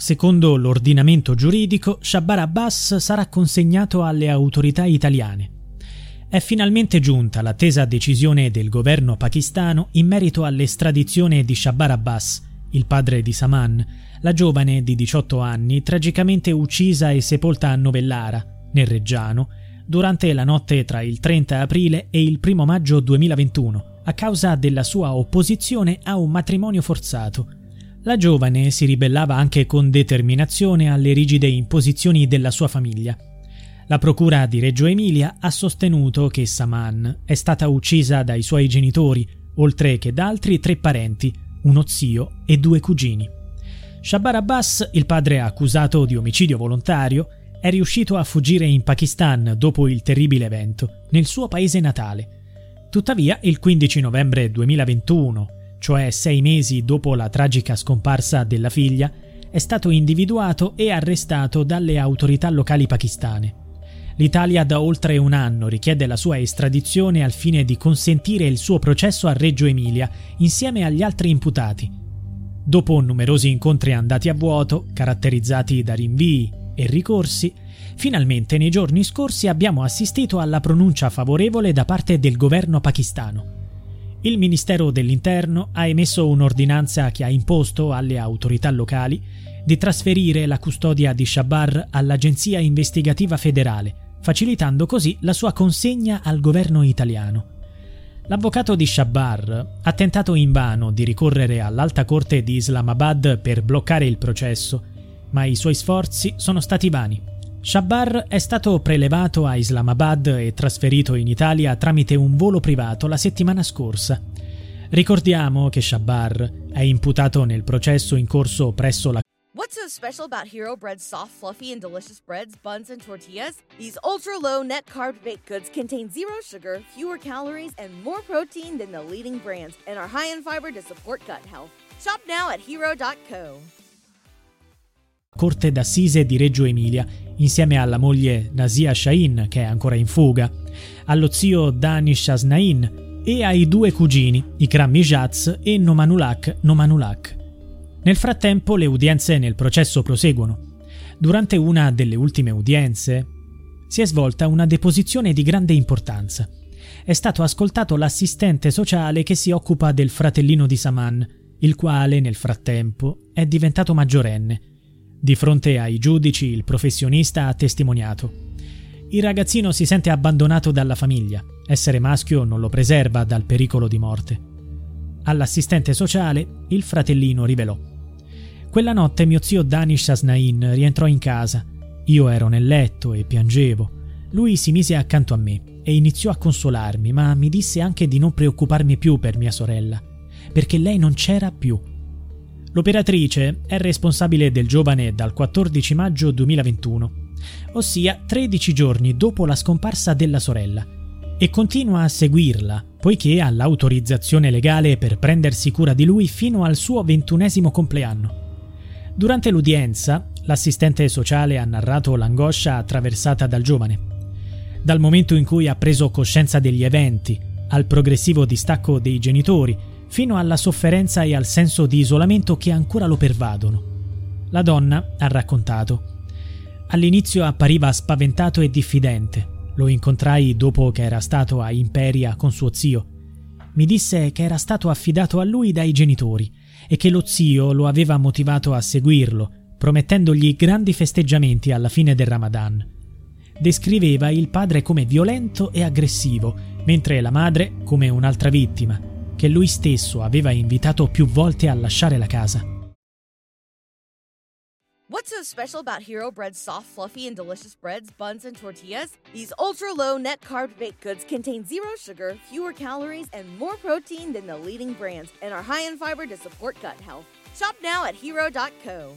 Secondo l'ordinamento giuridico, Shabbar Abbas sarà consegnato alle autorità italiane. È finalmente giunta l'attesa decisione del governo pakistano in merito all'estradizione di Shabbar Abbas, il padre di Saman, la giovane di 18 anni tragicamente uccisa e sepolta a Novellara, nel Reggiano, durante la notte tra il 30 aprile e il 1 maggio 2021, a causa della sua opposizione a un matrimonio forzato. La giovane si ribellava anche con determinazione alle rigide imposizioni della sua famiglia. La procura di Reggio Emilia ha sostenuto che Saman è stata uccisa dai suoi genitori, oltre che da altri tre parenti, uno zio e due cugini. Shabar Abbas, il padre accusato di omicidio volontario, è riuscito a fuggire in Pakistan dopo il terribile evento, nel suo paese natale. Tuttavia, il 15 novembre 2021, cioè sei mesi dopo la tragica scomparsa della figlia, è stato individuato e arrestato dalle autorità locali pakistane. L'Italia da oltre un anno richiede la sua estradizione al fine di consentire il suo processo a Reggio Emilia insieme agli altri imputati. Dopo numerosi incontri andati a vuoto, caratterizzati da rinvii e ricorsi, finalmente nei giorni scorsi abbiamo assistito alla pronuncia favorevole da parte del governo pakistano. Il Ministero dell'Interno ha emesso un'ordinanza che ha imposto alle autorità locali di trasferire la custodia di Shabar all'Agenzia investigativa federale, facilitando così la sua consegna al governo italiano. L'avvocato di Shabbar ha tentato invano di ricorrere all'Alta Corte di Islamabad per bloccare il processo, ma i suoi sforzi sono stati vani. Shabbar è stato prelevato a Islamabad e trasferito in Italia tramite un volo privato la settimana scorsa. Ricordiamo che Shabbar è imputato nel processo in corso presso la What's so special about Hero Bread's soft, fluffy, and delicious breads, buns, and tortillas? These ultra low net carb baked goods contain zero sugar, fewer calories, and more protein than the leading brands, and are high in fiber to support gut health. Shop now at hero.co. Corte d'Assise di Reggio Emilia, insieme alla moglie Nasia Shahin, che è ancora in fuga, allo zio Danish Asnain e ai due cugini, Ikram Mijaz e Nomanulak Nomanulak. Nel frattempo le udienze nel processo proseguono. Durante una delle ultime udienze si è svolta una deposizione di grande importanza. È stato ascoltato l'assistente sociale che si occupa del fratellino di Saman, il quale nel frattempo è diventato maggiorenne. Di fronte ai giudici il professionista ha testimoniato. Il ragazzino si sente abbandonato dalla famiglia. Essere maschio non lo preserva dal pericolo di morte. All'assistente sociale il fratellino rivelò. Quella notte mio zio Danish Asnain rientrò in casa. Io ero nel letto e piangevo. Lui si mise accanto a me e iniziò a consolarmi, ma mi disse anche di non preoccuparmi più per mia sorella, perché lei non c'era più. L'operatrice è responsabile del giovane dal 14 maggio 2021, ossia 13 giorni dopo la scomparsa della sorella, e continua a seguirla, poiché ha l'autorizzazione legale per prendersi cura di lui fino al suo ventunesimo compleanno. Durante l'udienza, l'assistente sociale ha narrato l'angoscia attraversata dal giovane. Dal momento in cui ha preso coscienza degli eventi, al progressivo distacco dei genitori, fino alla sofferenza e al senso di isolamento che ancora lo pervadono. La donna ha raccontato. All'inizio appariva spaventato e diffidente. Lo incontrai dopo che era stato a Imperia con suo zio. Mi disse che era stato affidato a lui dai genitori e che lo zio lo aveva motivato a seguirlo, promettendogli grandi festeggiamenti alla fine del Ramadan. Descriveva il padre come violento e aggressivo, mentre la madre come un'altra vittima, che lui stesso aveva invitato più volte a lasciare la casa. What's so special about Hero Bread's soft, fluffy, and delicious breads, buns, and tortillas? These ultra low net carb baked goods contain zero sugar, fewer calories, and more protein than the leading brands, and are high in fiber to support gut health. Shop now at hero.co.